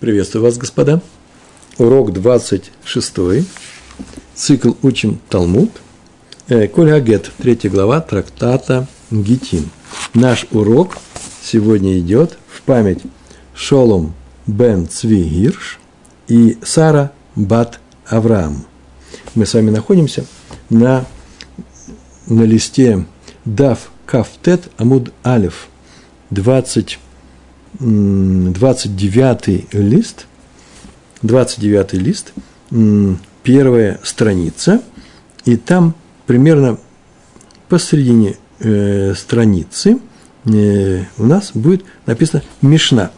Приветствую вас, господа. Урок 26. Цикл «Учим Талмуд». Э, Коль Агет, третья глава трактата Гитин. Наш урок сегодня идет в память Шолом бен Цви Гирш и Сара бат Авраам. Мы с вами находимся на, на листе Дав Кафтет Амуд Алев, 20 29 лист, 29 лист, первая страница, и там примерно посередине э, страницы э, у нас будет написано Мишна.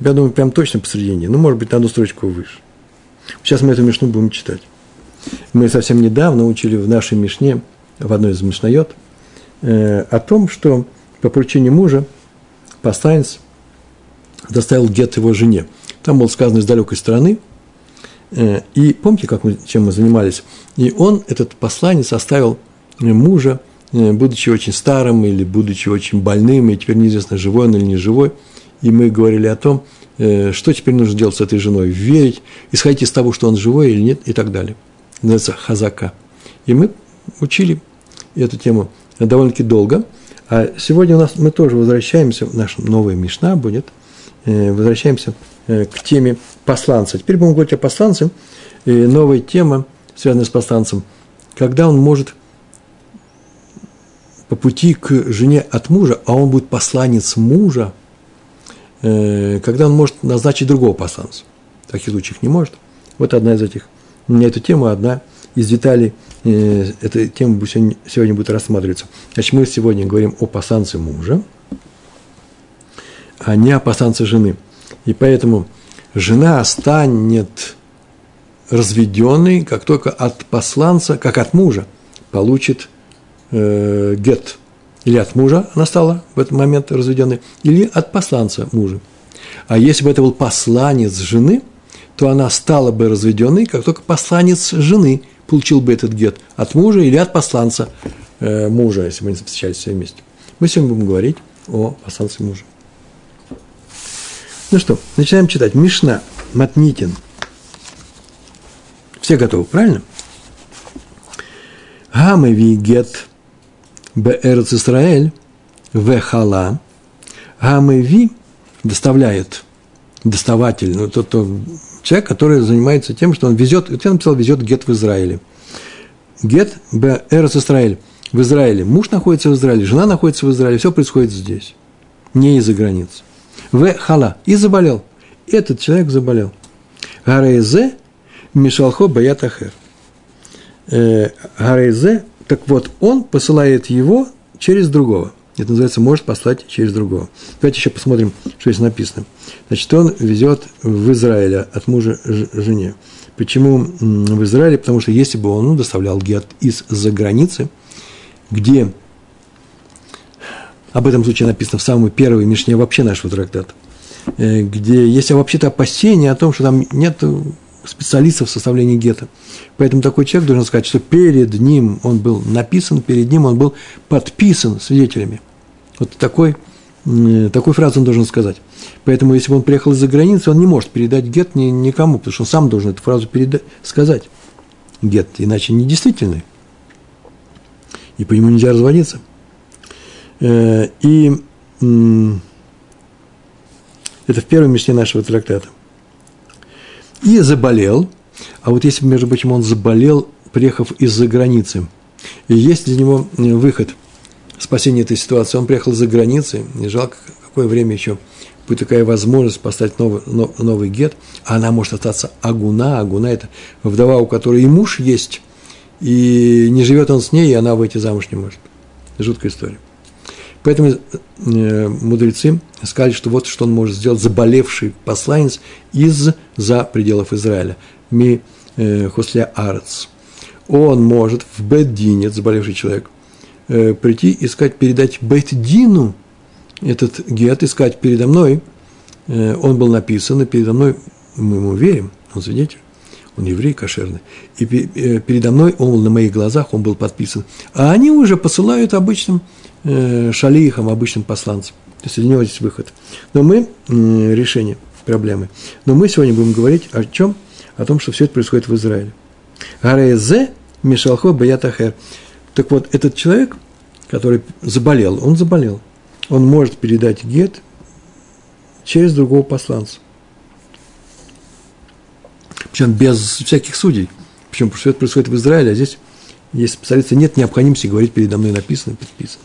Я думаю, прям точно посередине, ну, может быть, на одну строчку выше. Сейчас мы эту Мишну будем читать. Мы совсем недавно учили в нашей Мишне, в одной из Мишнайот, э, о том, что по поручению мужа посланец – доставил гет его жене. Там было сказано из далекой страны. Э, и помните, как мы, чем мы занимались? И он, этот посланец, оставил мужа, э, будучи очень старым или будучи очень больным, и теперь неизвестно, живой он или не живой. И мы говорили о том, э, что теперь нужно делать с этой женой, верить, исходить из того, что он живой или нет, и так далее. Называется хазака. И мы учили эту тему довольно-таки долго. А сегодня у нас мы тоже возвращаемся, наша новая Мишна будет – Э, возвращаемся э, к теме посланца. Теперь будем говорить о посланце. И новая тема, связанная с посланцем, когда он может по пути к жене от мужа, а он будет посланец мужа, э, когда он может назначить другого посланца. Таких случаев не может. Вот одна из этих. На эту тему одна из деталей эта тема сегодня будет рассматриваться. Значит, мы сегодня говорим о посланце мужа – а не опасанца жены. И поэтому жена станет разведенной, как только от посланца, как от мужа, получит э, гет. Или от мужа она стала в этот момент разведенной, или от посланца мужа. А если бы это был посланец жены, то она стала бы разведенной, как только посланец жены получил бы этот гет от мужа или от посланца э, мужа, если бы они встречались все вместе. Мы сегодня будем говорить о посланце мужа. Ну что, начинаем читать. Мишна Матнитин. Все готовы, правильно? Гамеви гет Беэрц Исраэль Вехала. Гамеви доставляет, доставатель, ну, тот, тот человек, который занимается тем, что он везет, я написал, везет гет в Израиле. Гет Беэрц Исраэль в Израиле. Муж находится в Израиле, жена находится в Израиле, все происходит здесь, не из-за границы в хала и заболел. Этот человек заболел. Гарейзе Мишалхо Баятахер. Э, Гарейзе, так вот, он посылает его через другого. Это называется «может послать через другого». Давайте еще посмотрим, что здесь написано. Значит, он везет в Израиль от мужа жене. Почему в Израиле? Потому что если бы он ну, доставлял гет из-за границы, где об этом случае написано в самой первой Мишне вообще нашего трактата, э, где есть вообще-то опасения о том, что там нет специалистов в составлении гетто. Поэтому такой человек должен сказать, что перед ним он был написан, перед ним он был подписан свидетелями. Вот такой, такую фразу он должен сказать. Поэтому, если бы он приехал из-за границы, он не может передать гет ни, никому, потому что он сам должен эту фразу передать, сказать. Гет, иначе недействительный. И по нему нельзя разводиться – Э, и это в первой мечте нашего трактата. И заболел, а вот если, между прочим, он заболел, приехав из-за границы, и есть для него э, выход спасения этой ситуации, он приехал за границы, не жалко, какое время еще будет такая возможность поставить новый, новый гет, а она может остаться агуна, агуна – это вдова, у которой и муж есть, и не живет он с ней, и она выйти замуж не может. Жуткая история. Поэтому э, мудрецы сказали, что вот что он может сделать, заболевший посланец из-за пределов Израиля. Ми э, хосля арец. Он может в Беддине, заболевший человек, э, прийти и сказать, передать Бетдину этот гет, искать передо мной. Он был написан, и передо мной мы ему верим, он свидетель он еврей кошерный, и передо мной он на моих глазах, он был подписан. А они уже посылают обычным э, шалихам, обычным посланцам. То есть для него есть выход. Но мы решение проблемы. Но мы сегодня будем говорить о чем? О том, что все это происходит в Израиле. Гарезе Мишалхо Баятахер. Так вот, этот человек, который заболел, он заболел. Он может передать гет через другого посланца. Причем без всяких судей. Причем, потому что это происходит в Израиле, а здесь, если посмотреться, нет необходимости говорить передо мной написано, подписано.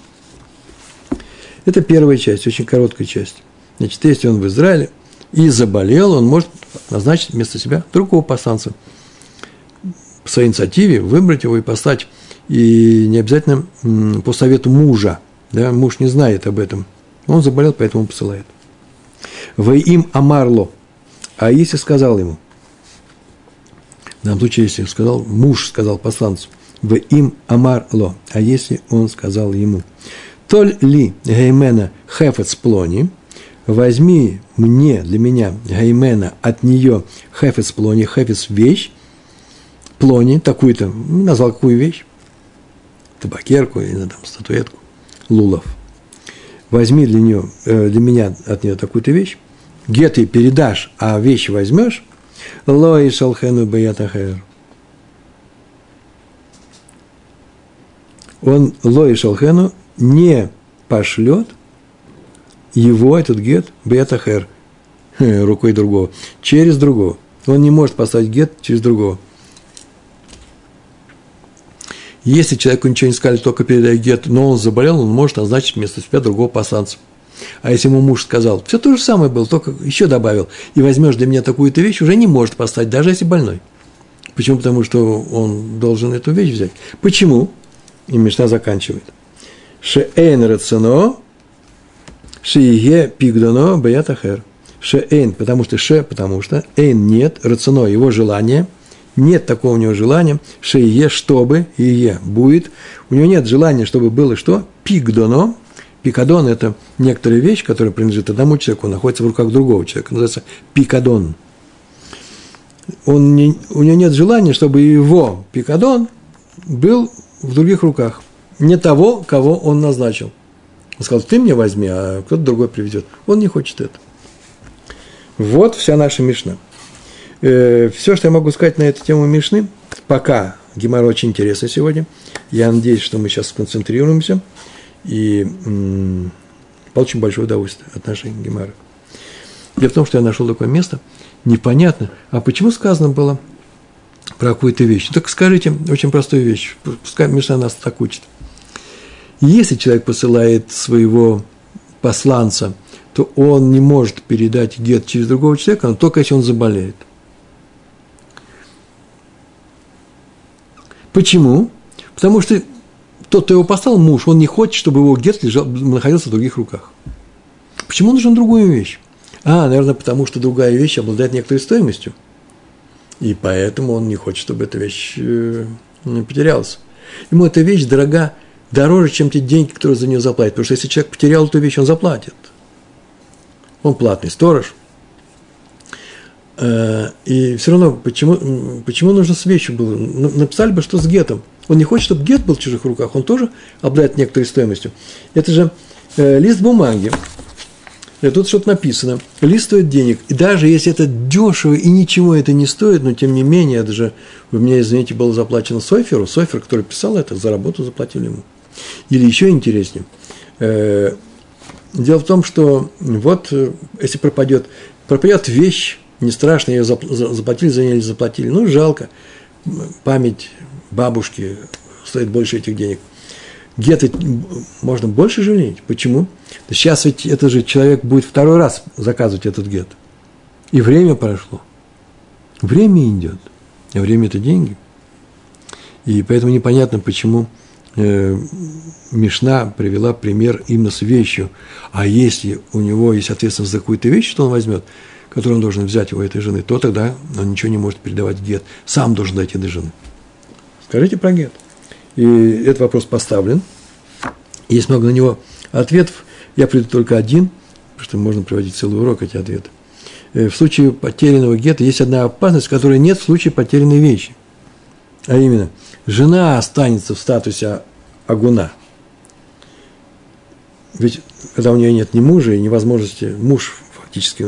Это первая часть, очень короткая часть. Значит, если он в Израиле и заболел, он может назначить вместо себя другого посланца. По своей инициативе выбрать его и послать. И не обязательно по совету мужа. Да, муж не знает об этом. Он заболел, поэтому посылает. Вы им Амарло. А если сказал ему, в данном случае, если сказал, муж сказал посланцу, в им Амарло, а если он сказал ему, Толь ли геймена хефец плони, возьми мне, для меня, геймена, от нее хефец плони, хефец вещь, плони, такую-то, назвал какую вещь, табакерку или там, статуэтку, лулов. Возьми для, нее, э, для меня от нее такую-то вещь, где ты передашь, а вещи возьмешь, лои шалхену баятахер. Он лои шалхену не пошлет его, этот гет, бетахер, рукой другого, через другого. Он не может послать гет через другого. Если человеку ничего не сказали, только передай гет, но он заболел, он может назначить вместо себя другого посланца. А если ему муж сказал, все то же самое было, только еще добавил, и возьмешь для меня такую-то вещь, уже не может послать, даже если больной. Почему? Потому что он должен эту вещь взять. Почему? И Мишна заканчивает шеэйн рацино, шиеге пигдано баятахер. Шеэйн, потому что ше, потому что, эйн нет, рацино, его желание, нет такого у него желания, шееге, чтобы, ие, будет. У него нет желания, чтобы было что? Пигдоно, Пикадон – это некоторая вещь, которая принадлежит одному человеку, находится в руках другого человека. Называется пикадон. Он не, у него нет желания, чтобы его пикадон был в других руках не того, кого он назначил. Он сказал, ты мне возьми, а кто-то другой приведет. Он не хочет это. Вот вся наша Мишна. Э, все, что я могу сказать на эту тему Мишны, пока Гемора очень интересно сегодня. Я надеюсь, что мы сейчас сконцентрируемся и м- получим большое удовольствие от нашей Гемары. Дело в том, что я нашел такое место, непонятно, а почему сказано было про какую-то вещь? Так скажите очень простую вещь, пускай Мишна нас так учит – если человек посылает своего посланца, то он не может передать гет через другого человека, но только если он заболеет. Почему? Потому что тот, кто его послал, муж, он не хочет, чтобы его гет лежал, находился в других руках. Почему нужен другую вещь? А, наверное, потому что другая вещь обладает некоторой стоимостью. И поэтому он не хочет, чтобы эта вещь э, потерялась. Ему эта вещь дорога дороже, чем те деньги, которые за нее заплатят. Потому что если человек потерял эту вещь, он заплатит. Он платный сторож. Э, и все равно, почему, почему нужно с вещью было? Написали бы, что с гетом. Он не хочет, чтобы гет был в чужих руках, он тоже обладает некоторой стоимостью. Это же э, лист бумаги, и тут что-то написано. Лист стоит денег. И даже если это дешево и ничего это не стоит, но тем не менее, это же, вы мне извините, было заплачено Соферу. Софер, который писал это, за работу заплатили ему. Или еще интереснее. Э, дело в том, что вот э, если пропадет, пропадет вещь, не страшно, ее заплатили за нее или заплатили, ну, жалко, память бабушки стоит больше этих денег. Где-то можно больше жалеть. Почему? Сейчас ведь этот же человек будет второй раз заказывать этот гет. И время прошло. Время идет. А время – это деньги. И поэтому непонятно, почему э, Мишна привела пример именно с вещью. А если у него есть ответственность за какую-то вещь, что он возьмет, которую он должен взять у этой жены, то тогда он ничего не может передавать гет. Сам должен дать этой жены. Скажите про гет. И этот вопрос поставлен. Есть много на него ответов. Я приду только один, потому что можно проводить целый урок эти ответы. Э, в случае потерянного гетто есть одна опасность, которой нет в случае потерянной вещи. А именно, жена останется в статусе агуна. Ведь когда у нее нет ни мужа и ни возможности, муж фактически,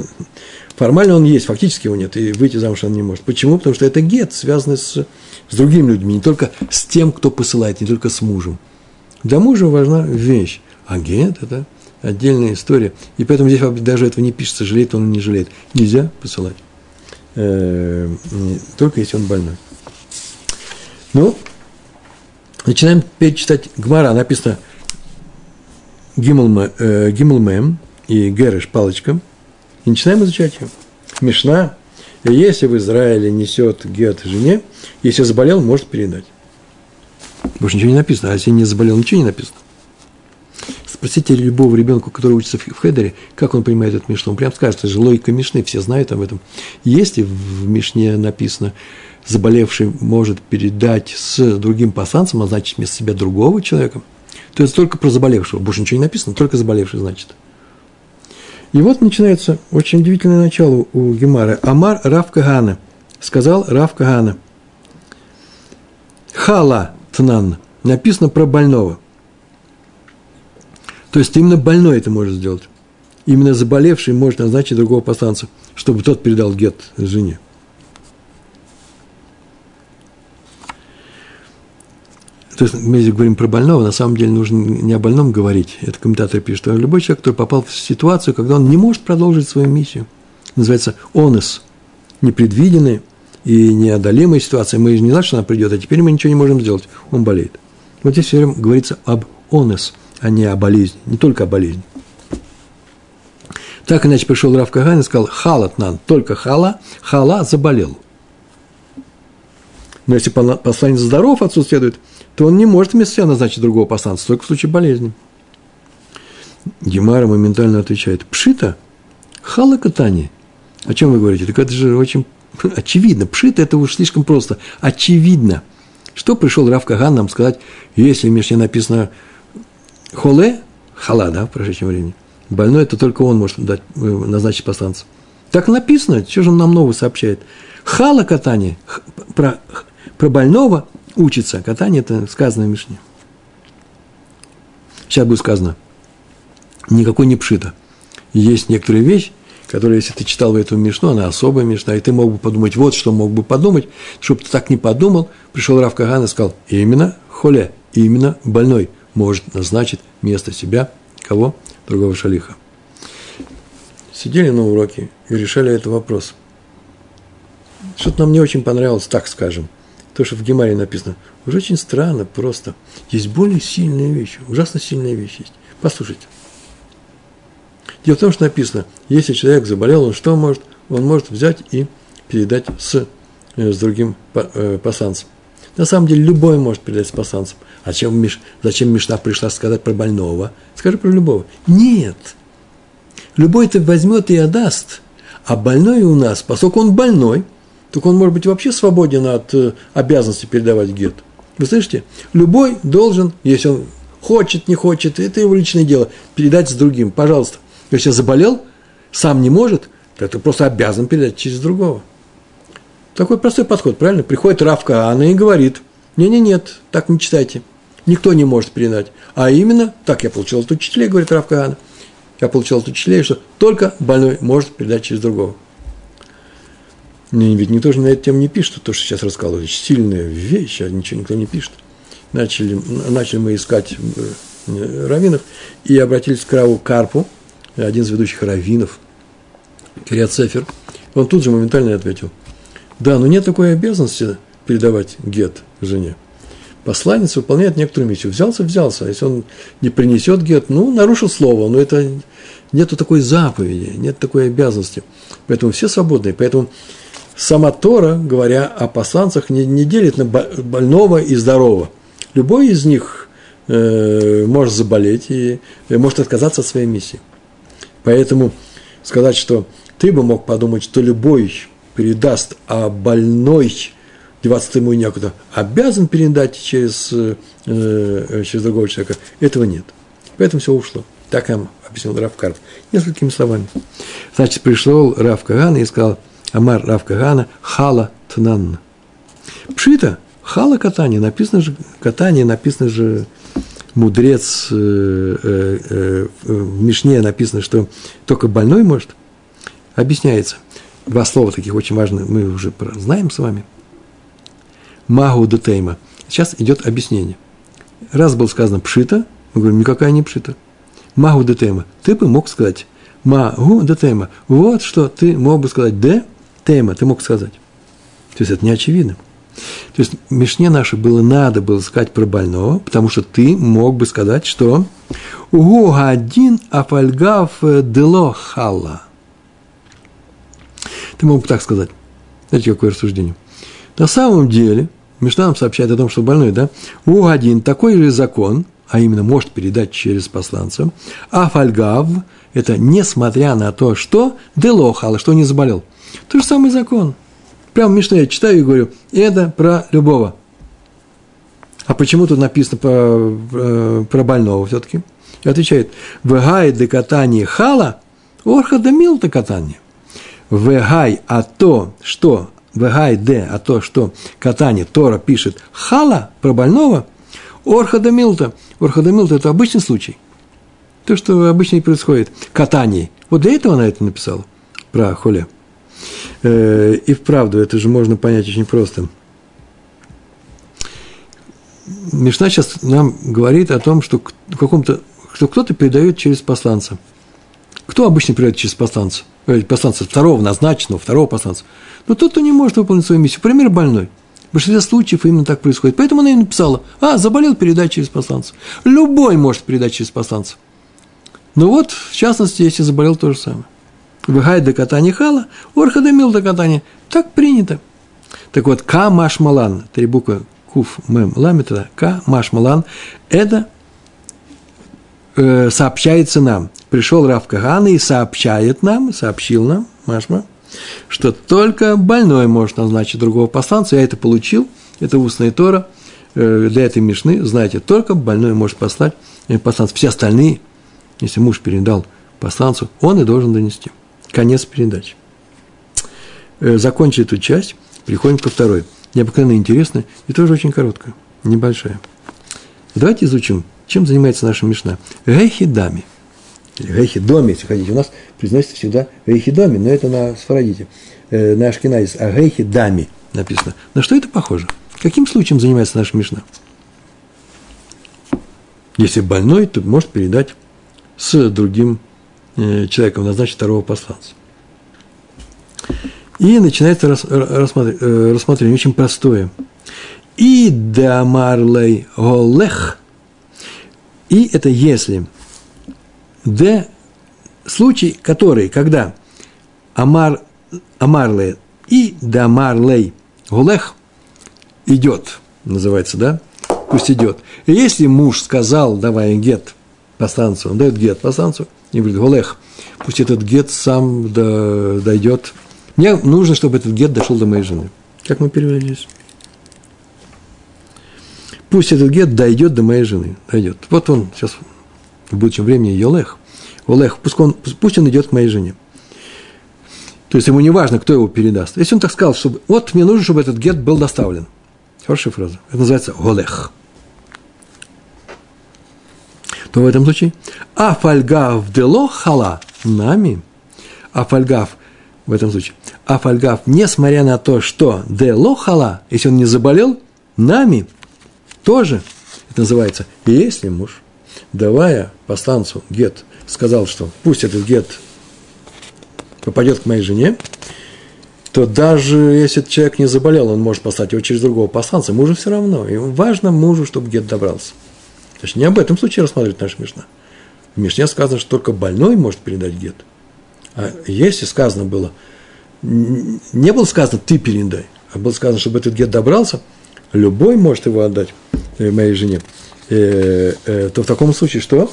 Формально он есть, фактически его нет, и выйти замуж он не может. Почему? Потому что это гет, связанный с, с другими людьми, не только с тем, кто посылает, не только с мужем. Для мужа важна вещь, а гет – это отдельная история. И поэтому здесь даже этого не пишется, жалеет он или не жалеет. Нельзя посылать, э, только если он больной. Ну, начинаем теперь читать Гмара, написано Гимл, э, и Гереш палочка – и начинаем изучать ее. Мишна. Если в Израиле несет гет жене, если заболел, может передать. Больше ничего не написано. А если не заболел, ничего не написано. Спросите любого ребенка, который учится в Хедере, как он понимает эту Мишну. Он прям скажет, это же логика Мишны, все знают об этом. Если в Мишне написано, заболевший может передать с другим пасанцем, а значит вместо себя другого человека, то это только про заболевшего. Больше ничего не написано, только заболевший, значит. И вот начинается очень удивительное начало у Гемара. Амар Рав Кагана. Сказал Рав Кагана. Хала Тнан. Написано про больного. То есть именно больной это может сделать. Именно заболевший может назначить другого посланца, чтобы тот передал гет жене. То есть мы здесь говорим про больного, на самом деле нужно не о больном говорить. Это комментатор пишет, а любой человек, который попал в ситуацию, когда он не может продолжить свою миссию. Называется онес, непредвиденная и неодолимая ситуация. Мы не знали, что она придет, а теперь мы ничего не можем сделать. Он болеет. Вот здесь все время говорится об онес, а не о болезни, не только о болезни. Так иначе пришел Рав Каган и сказал, халат нам, только хала, хала заболел. Но если посланец здоров, отсюда следует – то он не может вместо себя назначить другого посланца, только в случае болезни. Гемара моментально отвечает, пшита, хала катани. О чем вы говорите? Так это же очень очевидно. Пшита – это уж слишком просто. Очевидно. Что пришел Рав Каган нам сказать, если в Мишне написано холе, хала, да, в прошедшем времени, больной, то только он может дать, э, назначить посланца. Так написано, что же он нам нового сообщает? Хала катание, про, про больного учится. Катание – это сказано в Мишне. Сейчас будет сказано. Никакой не пшито. Есть некоторые вещи, которые, если ты читал эту Мишну, она особая Мишна, и ты мог бы подумать, вот что мог бы подумать, чтобы ты так не подумал, пришел Рав Каган и сказал, именно холе, именно больной может назначить вместо себя кого? Другого шалиха. Сидели на уроке и решали этот вопрос. Что-то нам не очень понравилось, так скажем – то, что в Гемаре написано, уже очень странно просто. Есть более сильные вещи, ужасно сильные вещи есть. Послушайте. Дело в том, что написано, если человек заболел, он что может? Он может взять и передать с, э, с другим э, пасанцем. На самом деле, любой может передать с пасанцем. А чем зачем Мишна пришла сказать про больного? Скажи про любого. Нет. Любой-то возьмет и отдаст. А больной у нас, поскольку он больной – так он может быть вообще свободен от э, обязанности передавать гет. Вы слышите? Любой должен, если он хочет, не хочет, это его личное дело, передать с другим. Пожалуйста. Если заболел, сам не может, то ты просто обязан передать через другого. Такой простой подход, правильно? Приходит Равка Анна и говорит, не-не-нет, так не читайте. Никто не может передать. А именно, так я получил от учителей, говорит Равка Анна. Я получил от учителей, что только больной может передать через другого. Ведь никто же на эту тему не пишет, то, что сейчас рассказывал, очень сильная вещь, а ничего никто не пишет. Начали, начали мы искать э, раввинов и обратились к Раву Карпу, один из ведущих раввинов, Кириат Сефер. Он тут же моментально ответил, да, но нет такой обязанности передавать гет жене. Посланец выполняет некоторую миссию. Взялся, взялся. Если он не принесет гет, ну, нарушил слово, но это нету такой заповеди, нет такой обязанности. Поэтому все свободны. Поэтому сама Тора, говоря о посланцах, не, не делит на больного и здорового. Любой из них э, может заболеть и может отказаться от своей миссии. Поэтому сказать, что ты бы мог подумать, что любой передаст, а больной деваться ему некуда, обязан передать через, э, э, через другого человека, этого нет. Поэтому все ушло. Так нам объяснил Раф Карп. Несколькими словами. Значит, пришел Раф Каган и сказал, Амар Рав Хала Тнан. Пшита, Хала катание, написано же, катание написано же, мудрец, э, э, э, в Мишне написано, что только больной может. Объясняется. два слова таких очень важных, мы уже знаем с вами. Магу детейма. Сейчас идет объяснение. Раз было сказано пшита, мы говорим, никакая не пшита. Магу детейма. Ты бы мог сказать магу детейма. Вот что ты мог бы сказать. Де тема, ты мог сказать. То есть это не очевидно. То есть Мишне наше было надо было сказать про больного, потому что ты мог бы сказать, что «Угу один афальгав дело халла». Ты мог бы так сказать. Знаете, какое рассуждение? На самом деле, Мишна нам сообщает о том, что больной, да, у один такой же закон, а именно может передать через посланца, а фальгав – это несмотря на то, что делохала, что не заболел. То же самый закон – Прямо Мишна я читаю и говорю, это про любого. А почему тут написано про, про, про больного все-таки? И отвечает, вегай де катание хала, орха да мил де катание. Вегай, а то, что, вегай де, а то, что катание, Тора пишет хала про больного, орха да милта. Орха да милта – это обычный случай. То, что обычно и происходит. Катание. Вот для этого она это написала, про холе. Э, и вправду, это же можно понять очень просто. Мишна сейчас нам говорит о том, что, каком-то, что кто-то передает через посланца. Кто обычно передает через посланца? Э, посланца второго назначенного, второго посланца. Но тот, кто не может выполнить свою миссию. Пример больной. В большинстве случаев именно так происходит. Поэтому она и написала, а, заболел, передать через посланца. Любой может передать через посланца. Но вот, в частности, если заболел, то же самое. Выхай до катания хала, орха до мил до катания. Так принято. Так вот, ка машмалан, три буквы куф мем ламитра, ка машмалан, это э, сообщается нам. Пришел Рав Каган и сообщает нам, сообщил нам, Машма, что только больной может назначить другого посланца. Я это получил, это устная Тора. Э, для этой мишны, знаете, только больной может послать э, посланца. Все остальные, если муж передал посланцу, он и должен донести. Конец передачи. Э, закончили эту часть, переходим ко второй. Необыкновенно интересная и тоже очень короткая, небольшая. Давайте изучим, чем занимается наша Мишна. Гейхидами. Или гейхидоми, если хотите. У нас произносится всегда гейхидоми, но это на сфарадите, э, на ашкеназис. А гейхидами написано. На что это похоже? Каким случаем занимается наша Мишна? Если больной, то может передать с другим человеком назначить второго посланца. И начинается рассмотрение, э, рассмотрение очень простое. И дамарлей голех. И это если. Д случай, который, когда Амар, Амарлей и Дамарлей Голех идет, называется, да? Пусть идет. И если муж сказал, давай гет посланцу, он дает гет посланцу, и говорит, Голех, пусть этот гет сам до, дойдет. Мне нужно, чтобы этот гет дошел до моей жены. Как мы перевели здесь? Пусть этот гет дойдет до моей жены. Дойдет. Вот он сейчас в будущем времени Йолех. Олех, пусть он, пусть он идет к моей жене. То есть ему не важно, кто его передаст. Если он так сказал, чтобы вот мне нужно, чтобы этот гет был доставлен. Хорошая фраза. Это называется Олех то в этом случае афальгав дело хала нами, афальгав в этом случае, афальгав, несмотря на то, что дело хала, если он не заболел, нами тоже, это называется, если муж, давая посланцу гет, сказал, что пусть этот гет попадет к моей жене, то даже если человек не заболел, он может послать его через другого посланца, мужу все равно. И важно мужу, чтобы гет добрался. То есть не об этом случае рассматривает наша Мишна. В Мишне сказано, что только больной может передать гет. А если сказано было, не было сказано «ты передай», а было сказано, чтобы этот гет добрался, любой может его отдать э, моей жене, э, э, то в таком случае что?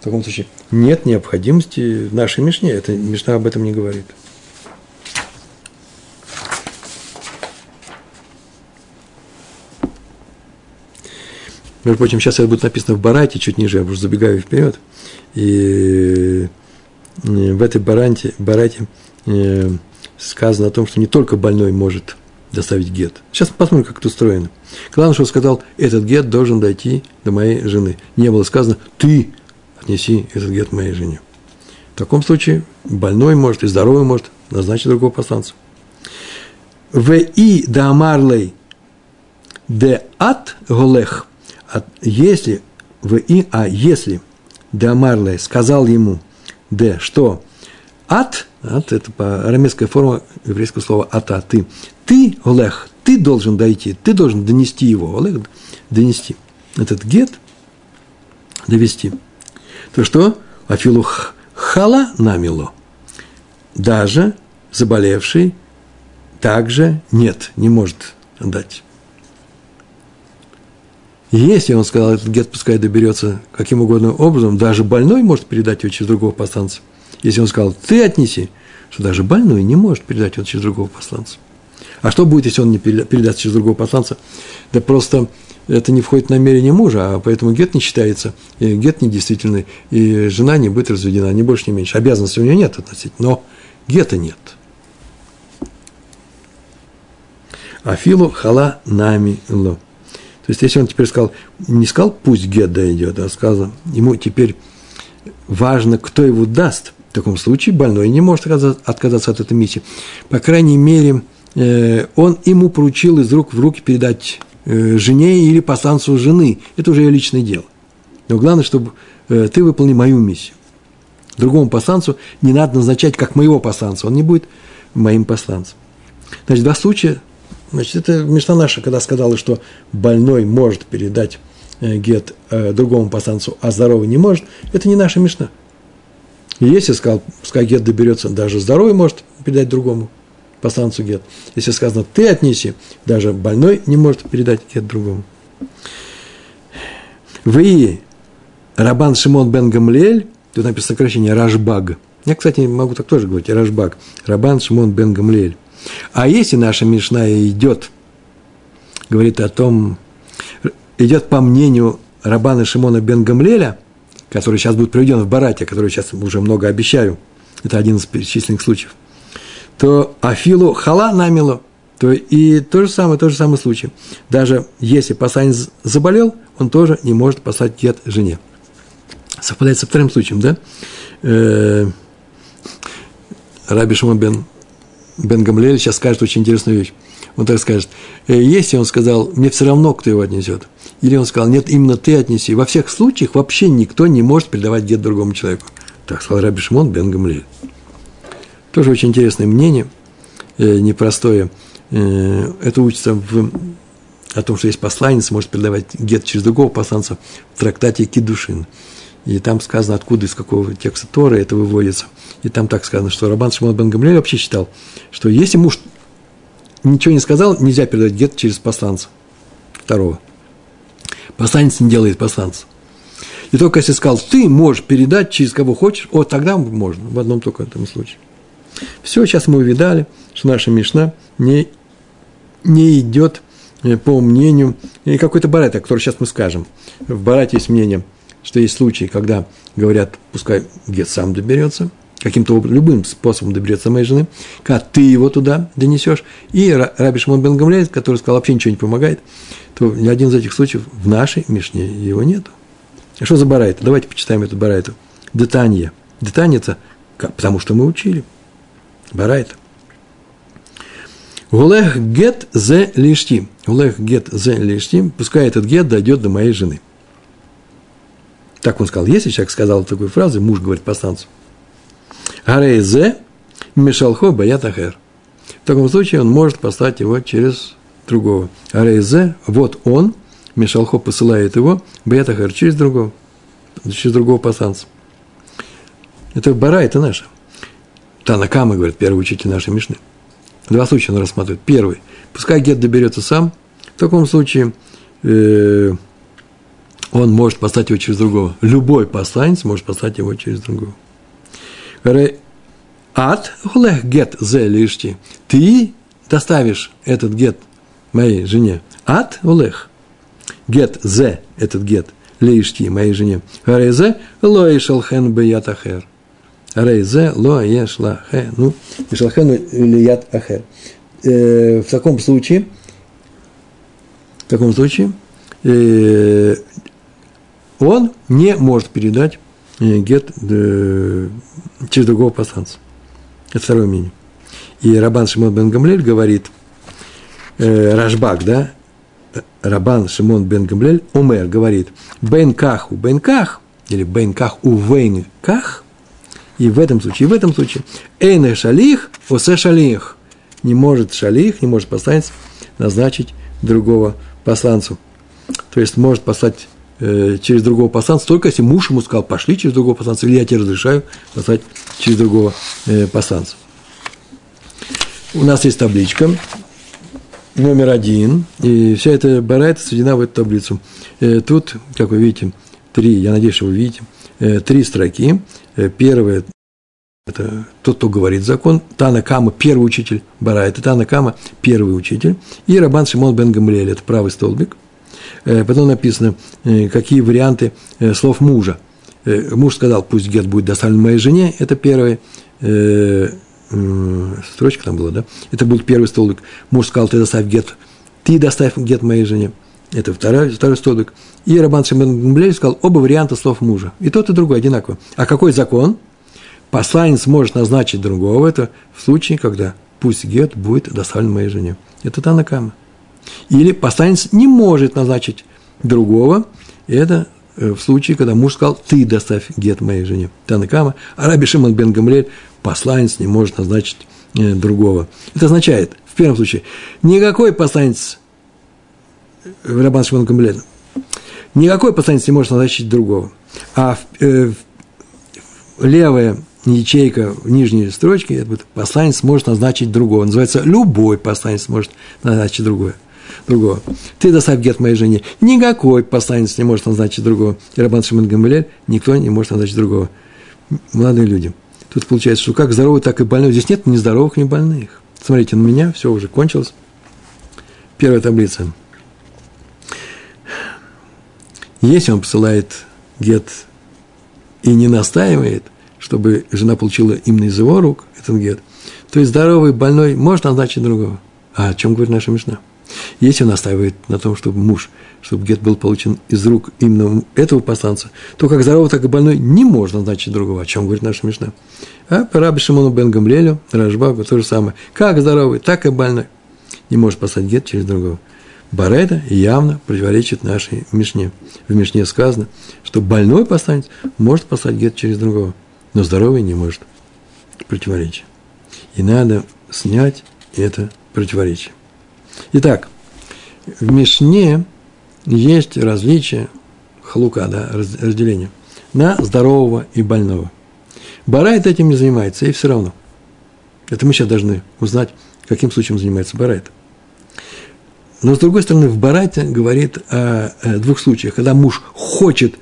В таком случае нет необходимости в нашей Мишне. Это Мишна об этом не говорит. Между прочим, сейчас это будет написано в Барате, чуть ниже, я уже забегаю вперед. И в этой Баранте, Барате э, сказано о том, что не только больной может доставить гет. Сейчас посмотрим, как это устроено. Главное, что он сказал, этот гет должен дойти до моей жены. Не было сказано, ты отнеси этот гет моей жене. В таком случае больной может и здоровый может назначить другого посланца. В и да амарлей де от голех, если в и, а если да амарлей сказал ему, де, что от, от это по арамейская форма еврейского слова ата, ты, ты, голех, ты должен дойти, ты должен донести его, голех, донести. Этот гет довести. То что? Афилу хала намило. Даже заболевший также нет, не может отдать. Если он сказал, этот гет пускай доберется каким угодно образом, даже больной может передать его через другого посланца. Если он сказал, ты отнеси, что даже больной не может передать его через другого посланца. А что будет, если он не передаст через другого посланца? Да просто это не входит в намерение мужа, а поэтому гет не считается, и гет недействительный, и жена не будет разведена, ни больше, ни меньше. Обязанности у нее нет относительно, но гета нет. Афилу хала нами ло. То есть, если он теперь сказал, не сказал, пусть гет дойдет, а сказал, ему теперь важно, кто его даст. В таком случае больной не может отказаться от этой миссии. По крайней мере, э, он ему поручил из рук в руки передать э, жене или посланцу жены. Это уже ее личное дело. Но главное, чтобы э, ты выполнил мою миссию. Другому посланцу не надо назначать как моего посланца, он не будет моим посланцем. Значит, два случая Значит, это Мишна наша, когда сказала, что больной может передать э, гет э, другому посланцу, а здоровый не может, это не наша Мишна. Если сказал, пускай гет доберется, даже здоровый может передать другому посланцу гет. Если сказано, ты отнеси, даже больной не может передать гет другому. Вы, Рабан Шимон бен Гамлель, тут написано сокращение Рашбаг. Я, кстати, могу так тоже говорить, Рашбаг. Рабан Шимон бен Гамлель. А если наша Мишна идет, говорит о том, идет по мнению Рабана Шимона бен Гамлеля, который сейчас будет приведен в Барате, который сейчас уже много обещаю, это один из перечисленных случаев, то Афилу хала намило, то и то же самое, тот же самый случай. Даже если посланец заболел, он тоже не может послать гет жене. Совпадает со вторым случаем, да? Э, Раби Шимон бен Бен Гамлель сейчас скажет очень интересную вещь. Он так скажет, «Э, если он сказал, мне все равно, кто его отнесет, или он сказал, нет, именно ты отнеси. Во всех случаях вообще никто не может передавать гет другому человеку. Так сказал Раби Шимон Бен Гамлель. Тоже очень интересное мнение, э, непростое. Э, это учится в, о том, что есть посланец, может передавать гет через другого посланца в трактате Кидушин. И там сказано, откуда, из какого текста Торы это выводится. И там так сказано, что Рабан Шимон бен Гамлель вообще считал, что если муж ничего не сказал, нельзя передать гет через посланца второго. Посланец не делает посланца. И только если сказал, ты можешь передать через кого хочешь, вот тогда можно, в одном только этом случае. Все, сейчас мы увидали, что наша Мишна не, не идет э, по мнению, и какой-то барайт, о котором сейчас мы скажем. В барате есть мнение – что есть случаи, когда говорят, пускай гет сам доберется, каким-то любым способом доберется моей жены, когда ты его туда донесешь, и Раби Шимон бен Гамлель, который сказал, вообще ничего не помогает, то ни один из этих случаев в нашей Мишне его нету. А что за барайта? Давайте почитаем эту барайту. Детанье. Детанье – это потому что мы учили. Барайта. Гулех гет зе лишти. Гулех гет зе лишти. Пускай этот гет дойдет до моей жены. Так он сказал. Если человек сказал такую фразу, муж говорит посланцу, Гарейзе Мишалхо Баятахер. В таком случае он может послать его через другого. Арейзе, вот он, Мишалхо посылает его, Баятахер, через другого, через другого посланца. Это бара, это наша. Танакама, говорит, первый учитель нашей Мишны. Два случая он рассматривает. Первый. Пускай гет доберется сам. В таком случае э, он может послать его через другого. Любой посланец может послать его через другого. Ат хулех гет зе лишти. Ты доставишь этот гет моей жене. Ат хулех. Гет зе, этот гет, лишти моей жене. Гарезе ло ишалхен беят ахер. Рейзе ло ешла хе. Ну, ишалхен или ят ахер. Э, в таком случае, в таком случае, э, он не может передать э, гет э, через другого посланца. Это второе мнение. И Рабан Шимон бен Гамлель говорит, э, Рашбак, да, Рабан Шимон бен Гамлель, Умер говорит, Бен Каху, Бен Ках, или Бен Ках у Вейн Ках, и в этом случае, и в этом случае, Эйне Шалих, Осе Шалих, не может Шалих, не может посланец назначить другого посланцу. То есть может послать э, через другого посланца, только если муж ему сказал, пошли через другого посланца, или я тебе разрешаю послать через другого э, посланца. У нас есть табличка, номер один, и вся эта барайта сведена в эту таблицу. Э, тут, как вы видите, три, я надеюсь, что вы видите, э, три строки. Э, первая – это тот, кто говорит закон. Тана Кама – первый учитель барайта. Тана Кама – первый учитель. И Рабан Шимон бен Гамлиэль – это правый столбик. Потом написано, какие варианты слов мужа. Муж сказал, пусть гет будет доставлен моей жене, это первое строчка там была, да? Это был первый столбик. Муж сказал, ты доставь гет, ты доставь гет моей жене. Это второй, второй столбик. И Рабан Шимон сказал оба варианта слов мужа. И тот, и другой одинаково. А какой закон? Посланец может назначить другого. Это в случае, когда пусть гет будет доставлен моей жене. Это Танакама. Или посланец не может назначить другого. Это э, в случае, когда муж сказал, ты доставь гет моей жене. Танакама. А Раби Шимон бен Гамлель посланец не может назначить э, другого. Это означает, в первом случае, никакой посланец в Рабан Шимон Гамлель, никакой посланец не может назначить другого. А в, э, в левая ячейка в нижней строчке, это посланец может назначить другого. Называется любой посланец может назначить другое. Другого. Ты доставь гет моей жене. Никакой посланец не может назначить другого. И Рабан Шимон Гамлель, никто не может назначить другого. Молодые люди – Тут получается, что как здоровый, так и больной. Здесь нет ни здоровых, ни больных. Смотрите на меня, все уже кончилось. Первая таблица. Если он посылает гет и не настаивает, чтобы жена получила именно из его рук этот гет, то есть здоровый, больной может назначить другого. А о чем говорит наша Мишна? Если он настаивает на том, чтобы муж, чтобы гет был получен из рук именно этого посланца, то как здоровый, так и больной не можно назначить другого. О чем говорит наша Мишна? А Раби Шимону бен Гамлелю, Рашбагу, то же самое. Как здоровый, так и больной не может послать гет через другого. Барета явно противоречит нашей Мишне. В Мишне сказано, что больной посланец может послать гет через другого, но здоровый не может. Противоречие. И надо снять это противоречие. Итак, в Мишне есть различие, хлука, да, разделение, на здорового и больного. Барайт этим не занимается, и все равно. Это мы сейчас должны узнать, каким случаем занимается Барайт. Но, с другой стороны, в Барайте говорит о, двух случаях. Когда муж хочет,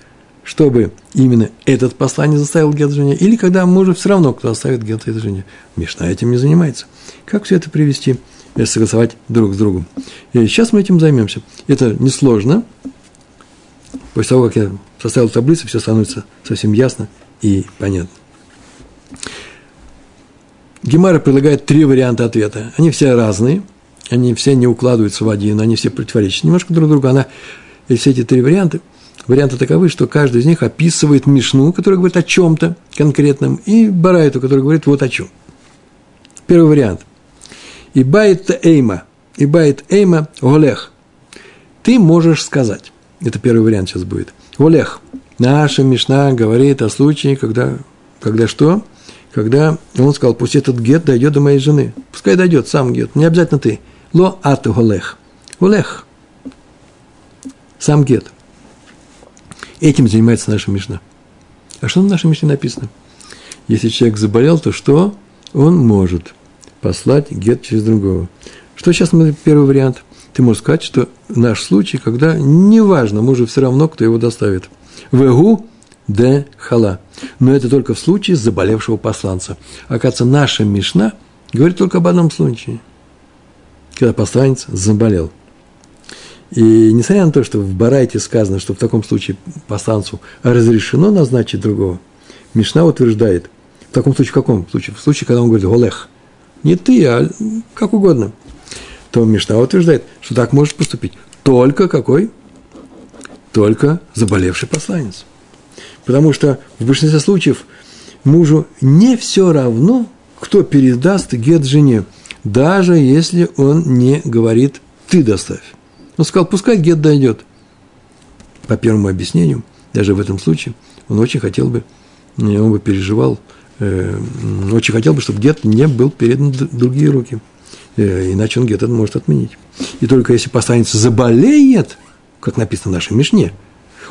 чтобы именно этот посланец заставил гет жене, или когда мужу все равно, кто оставит гет этой жене. Мишна этим не занимается. Как все это привести – согласовать друг с другом. И сейчас мы этим займемся. Это несложно. После того, как я составил таблицу, все становится совсем ясно и понятно. Гемара предлагает три варианта ответа. Они все разные, они все не укладываются в один, они все противоречат немножко друг другу. Она, и все эти три варианта, варианты таковы, что каждый из них описывает Мишну, которая говорит о чем-то конкретном, и Барайту, который говорит вот о чем. Первый вариант – איבעית אימא, איבעית אימא הולך. Ты можешь сказать, это первый вариант сейчас будет, הולך. Наша Мишна говорит о случае, когда, когда что? Когда он сказал, пусть этот гет дойдет до моей жены. Пускай дойдет сам гет, не обязательно ты. Ло ат голех. Голех. Сам гет. Этим занимается наша Мишна. А что в нашей Мишне написано? Если человек заболел, то что он может – послать гет через другого. Что сейчас мы первый вариант? Ты можешь сказать, что наш случай, когда неважно, мужу все равно, кто его доставит. Вегу де хала. Но это только в случае заболевшего посланца. Оказывается, наша Мишна говорит только об одном случае. Когда посланец заболел. И несмотря на то, что в Барайте сказано, что в таком случае посланцу разрешено назначить другого, Мишна утверждает, в таком случае, в каком случае? В случае, когда он говорит «голех», не ты, а как угодно, то Мишна утверждает, что так может поступить только какой? Только заболевший посланец. Потому что в большинстве случаев мужу не все равно, кто передаст гет жене, даже если он не говорит «ты доставь». Он сказал, пускай гет дойдет. По первому объяснению, даже в этом случае, он очень хотел бы, он бы переживал, очень хотел бы, чтобы гет не был передан в другие руки. Э, иначе он гет это может отменить. И только если посланец заболеет, как написано в нашей Мишне,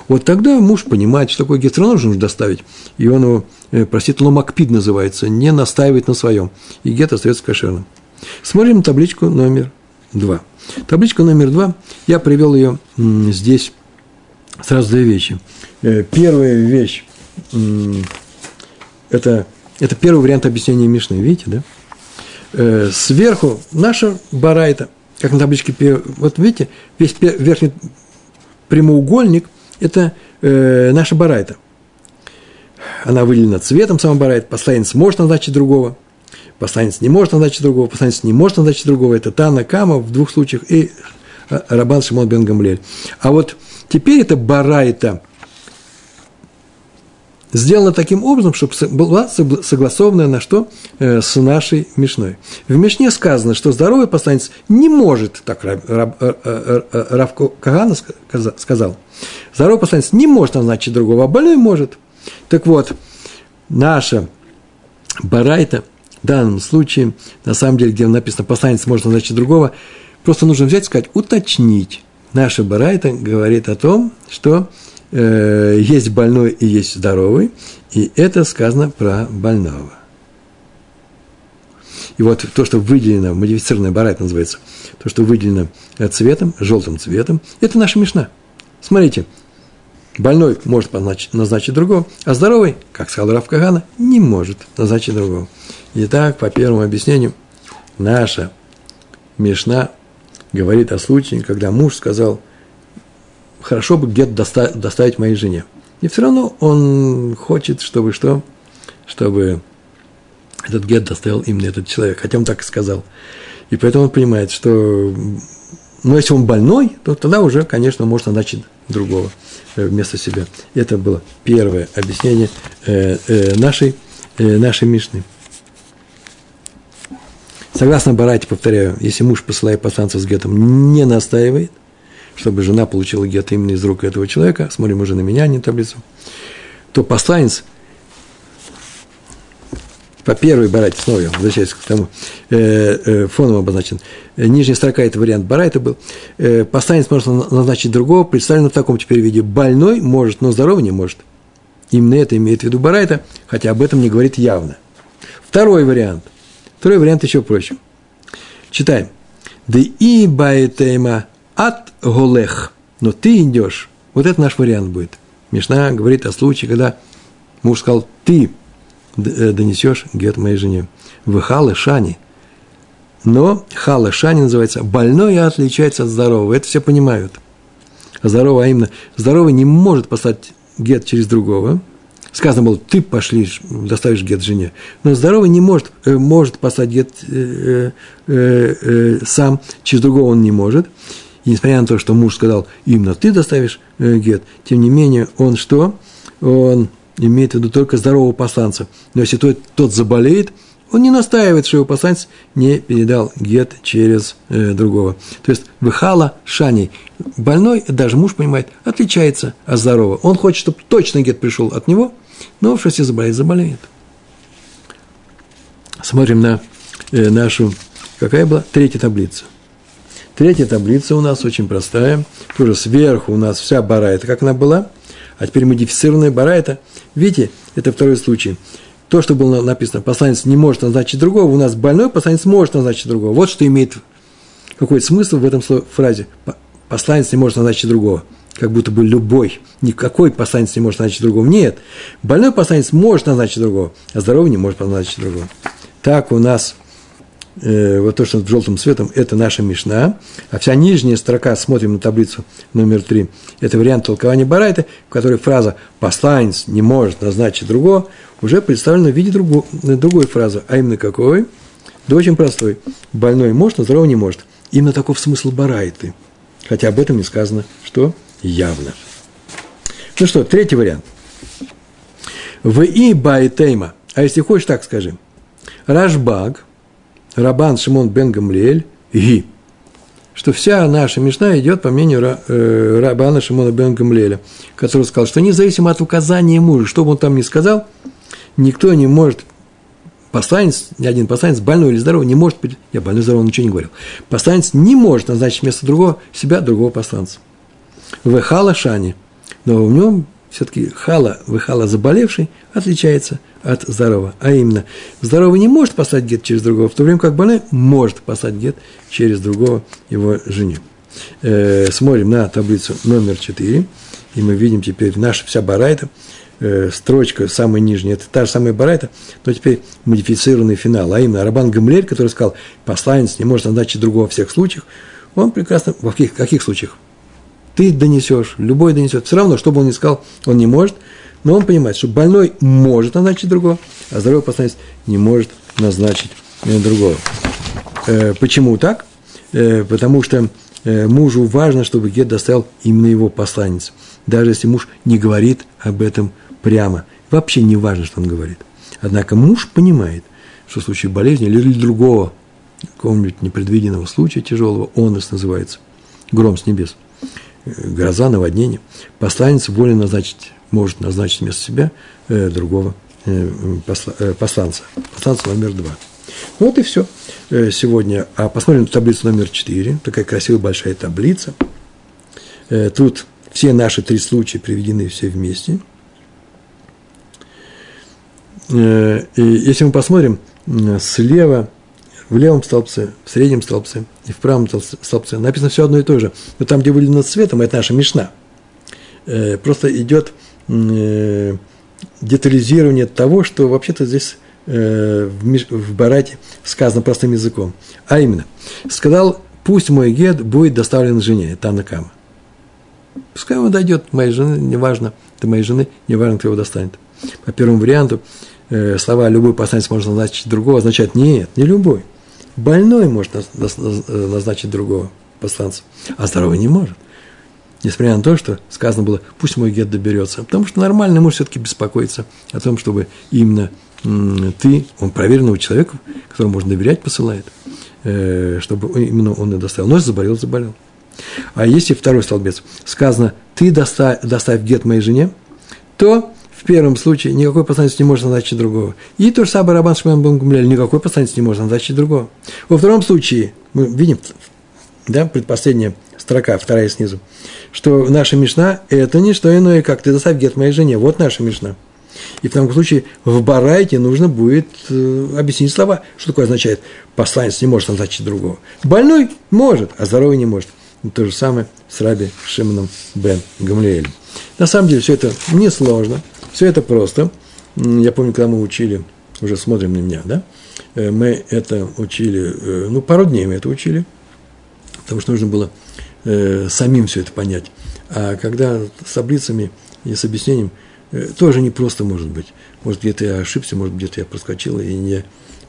вот тогда муж понимает, что такое гет равно нужно доставить, и он его, э, простите, ломакпид называется, не настаивает на своем, и гет остается кошерным. Смотрим табличку номер два. Табличка номер два, я привел ее здесь сразу две вещи. Э, первая вещь это, это первый вариант объяснения Мишны, видите, да? Э, сверху наша барайта, как на табличке, вот видите, весь верхний прямоугольник – это э, наша барайта. Она выделена цветом сама барайта, посланец может назначить другого, посланец не может назначить другого, посланец не может назначить другого. Это Тана Кама в двух случаях и э, Рабан Шимон бен Гамлель. А вот теперь это барайта – сделано таким образом, чтобы была согласованная на что? Э, с нашей Мишной. В Мишне сказано, что здоровый посланец не может, так Рав, Рав, Рав, Рав Кагана сказал, здоровый посланец не может назначить другого, а больной может. Так вот, наша Барайта в данном случае, на самом деле, где написано посланец может назначить другого, просто нужно взять и сказать, уточнить. Наша Барайта говорит о том, что э, есть больной и есть здоровый, и это сказано про больного. И вот то, что выделено, модифицированная барайт называется, то, что выделено цветом, желтым цветом, это наша мешна. Смотрите, больной может назначить, назначить другого, а здоровый, как сказал Раф Кагана, не может назначить другого. Итак, по первому объяснению, наша мешна говорит о случае, когда муж сказал – хорошо бы где-то доста- доставить моей жене. И все равно он хочет, чтобы что? Чтобы этот гет доставил именно этот человек, хотя он так и сказал. И поэтому он понимает, что ну, если он больной, то тогда уже, конечно, можно назначить другого э, вместо себя. Это было первое объяснение э, э, нашей, нашей Мишны. Согласно Барате, повторяю, если муж, посылая посланцев с гетом, не настаивает, чтобы жена получила гет именно из рук этого человека, смотрим уже на меня, не таблицу, то посланец по первой барайте, снова я возвращаюсь к тому, э, э, фоном обозначен. Э, нижняя строка – это вариант барайта был. Э, посланец может назначить другого, представлено в таком теперь виде. Больной может, но здоровый не может. Именно это имеет в виду барайта, хотя об этом не говорит явно. Второй вариант. Второй вариант еще проще. Читаем. Да и баэтейма от голех, но ты идешь. Вот это наш вариант будет. Мишна говорит о случае, когда муж сказал, ты э, донесешь гет моей жене. В халы шани. Но хала шани называется больной отличается от здорового. Это все понимают. Здоровый, а именно, здоровый не может послать гет через другого. Сказано было, ты пошлишь, доставишь гет жене. Но здоровый не может, э, может послать гет э, э, э, э, сам, через другого он не может. И несмотря на то, что муж сказал, именно ты доставишь э, гет, тем не менее, он что? Он имеет в виду только здорового посланца. Но если тот, тот заболеет, он не настаивает, что его посланец не передал гет через э, другого. То есть выхала шани. Больной, даже муж понимает, отличается от здорового. Он хочет, чтобы точно гет пришел от него, но что если заболеет, заболеет. Смотрим на э, нашу, какая была третья таблица. Третья таблица у нас очень простая. Тоже сверху у нас вся барайта, как она была. А теперь модифицированная барайта. Видите, это второй случай. То, что было написано, посланец не может назначить другого, у нас больной посланец может назначить другого. Вот что имеет какой смысл в этом фразе. Посланец не может назначить другого. Как будто бы любой, никакой посланец не может назначить другого. Нет, больной посланец может назначить другого, а здоровый не может назначить другого. Так у нас э, вот то, что в желтым цветом, это наша Мишна, а вся нижняя строка, смотрим на таблицу номер три, это вариант толкования Барайта, в которой фраза «посланец не может назначить другого» уже представлена в виде другой, другой фразы, а именно какой? Да очень простой. Больной может, но здоровый не может. Именно таков смысл Барайты. Хотя об этом не сказано, что явно. Ну что, третий вариант. ואיבעית אימא. А если хочешь, так скажи. Рашбаг, Рабан Шимон бен Гамлиэль, Ги. Что вся наша Мишна идет по мнению э, Рабана Шимона бен Гамлиэля, который сказал, что независимо от указания мужа, что бы он там ни сказал, никто не может посланец, ни один посланец, больной или здоровый, не может, я больной здоровый ничего не говорил, посланец не может назначить вместо другого себя другого посланца. В хала шани, но в нем все-таки хала, выхала заболевший отличается от здорового. А именно, здоровый не может послать гет через другого, в то время как больной может послать гет через другого его жене. Э, смотрим на таблицу номер 4, и мы видим теперь наша вся барайта – э, строчка самая нижняя, это та же самая барайта, но теперь модифицированный финал, а именно Рабан Гамлель, который сказал, посланец не может назначить другого во всех случаях, он прекрасно, в каких, каких случаях? Ты донесешь, любой донесет, все равно, что бы он ни сказал, он не может, но он понимает, что больной может назначить другого, а здоровый посланец не может назначить другого. Э, почему так? Э, потому что э, мужу важно, чтобы гет доставил именно его посланец. Даже если муж не говорит об этом прямо. Вообще не важно, что он говорит. Однако муж понимает, что в случае болезни или другого, какого-нибудь непредвиденного случая тяжелого, он называется, гром с небес, гроза, наводнение, посланец волен назначить, может назначить вместо себя э, другого э, посла, э, посланца, посланца номер два. Вот и все сегодня. А посмотрим таблицу номер четыре, такая красивая большая таблица. Тут все наши три случая приведены все вместе – и если мы посмотрим слева, в левом столбце, в среднем столбце и в правом столбце, написано все одно и то же. Но там, где выделено цветом, это наша мешна. Э, просто идет э, детализирование того, что вообще-то здесь в Барате сказано простым языком. А именно, сказал, пусть мой гет будет доставлен жене, Танакама. Пускай он дойдет моей жены, неважно, ты моей жены, неважно, кто его достанет. По первому варианту, Э, слова «любой посланец может назначить другого» означает нет, не любой. Больной может назначить другого посланца, а здоровый не может. Несмотря на то, что сказано было, пусть мой гет доберется. Потому что нормальный муж все-таки беспокоится о том, чтобы именно ты, он проверенного человека, которому можно доверять, посылает, э, чтобы именно он и доставил. Нос заболел, заболел. А если второй столбец, сказано, ты доставь, доставь гет моей жене, то в первом случае никакой посланец не может назначить другого. И то же самое Рабан Шман Бангумляли, никакой посланец не может назначить другого. Во втором случае, мы видим, да, предпоследняя строка, вторая снизу, что наша Мишна – это не что иное, как ты доставь гет моей жене. Вот наша Мишна. И в том случае в Барайте нужно будет э, объяснить слова, что такое означает посланец не может назначить другого. Больной может, а здоровый не может. То же самое с Раби Шимоном бен Гамлиэлем. На самом деле все это несложно – все это просто. Я помню, когда мы учили, уже смотрим на меня, да, э, мы это учили, э, ну, пару дней мы это учили, потому что нужно было э, самим все это понять. А когда с таблицами и с объяснением, тоже не просто может быть. Может, где-то я ошибся, может, где-то я проскочил и не,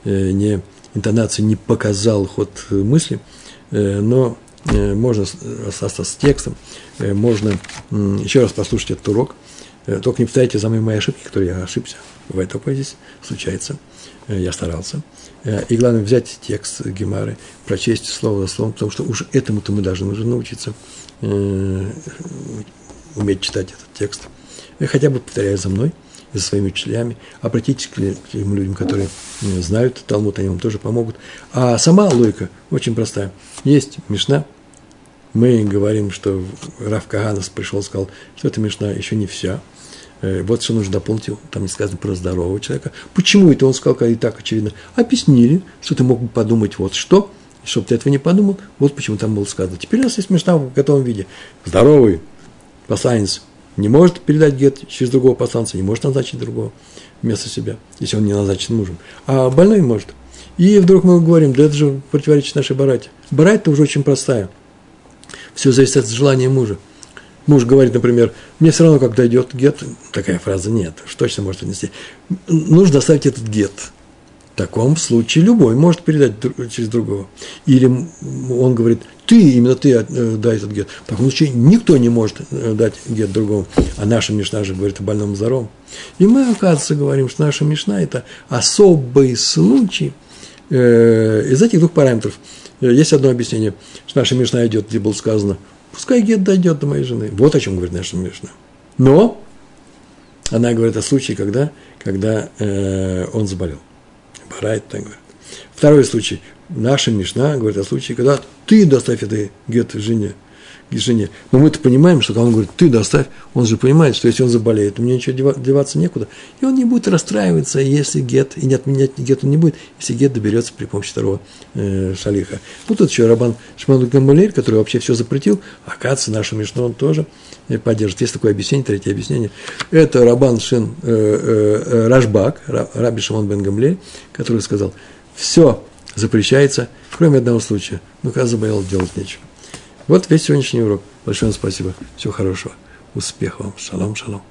не интонации не показал ход мысли, но можно остаться с текстом, можно еще раз послушать этот урок, только не повторяйте за мной мои ошибки, которые я ошибся. Бывает такое здесь, случается. Э, я старался. Э, и главное, взять текст Гемары, прочесть слово за словом, потому что уж этому-то мы должны уже научиться уметь читать этот текст. Хотя бы повторяя за мной и за своими учителями. Обратитесь к тем людям, которые знают Талмуд, они вам тоже помогут. А сама логика очень простая. Есть Мишна, мы говорим, что Раф Каганас пришел и сказал, что эта Мишна еще не вся, Э, вот что нужно дополнить, там не сказано про здорового человека. Почему это он сказал, и так очевидно? Объяснили, что ты мог бы подумать вот что, чтобы ты этого не подумал, вот почему там было сказано. Теперь у нас есть смешно в готовом виде. Здоровый посланец не может передать гет через другого посланца, не может назначить другого вместо себя, если он не назначен мужем. А больной может. И вдруг мы говорим, да это же противоречит нашей барате. Барать-то уже очень простая. Все зависит от желания мужа. Муж говорит, например, мне все равно, как дойдет гет, такая фраза нет, что точно может отнести. Нужно оставить этот гет. В таком случае любой может передать через другого. Или он говорит, ты, именно ты э, дай этот гет. В таком случае никто не может э, дать гет другому. А наша Мишна же говорит о больном здоровом. И мы, оказывается, говорим, что наша Мишна – это особый случай э, из этих двух параметров. Есть одно объяснение, что наша Мишна идет, где было сказано, пускай гет дойдет до моей жены. Вот о чем говорит наша Мишна. Но она говорит о случае, когда, когда э, он заболел. Барайт так говорит. Второй случай. Наша Мишна говорит о случае, когда ты доставь этой гет жене. Жене. Но мы-то понимаем, что когда он говорит, ты доставь, он же понимает, что если он заболеет, мне ничего деваться некуда. И он не будет расстраиваться, если гет, и не отменять гет он не будет, если гет доберется при помощи второго э, шалиха. Вот тут еще Рабан Шману Гамбалель, который вообще все запретил, оказывается, нашу Мишну он тоже э, поддержит. Есть такое объяснение, третье объяснение. Это Рабан Шин э, э, э Рашбак, Раби Шимон Бен Гамлель, который сказал, все запрещается, кроме одного случая. Ну, когда заболел, делать нечего. Вот весь сегодняшний урок. Большое вам спасибо. Всего хорошего. Успехов вам. Шалом, шалом.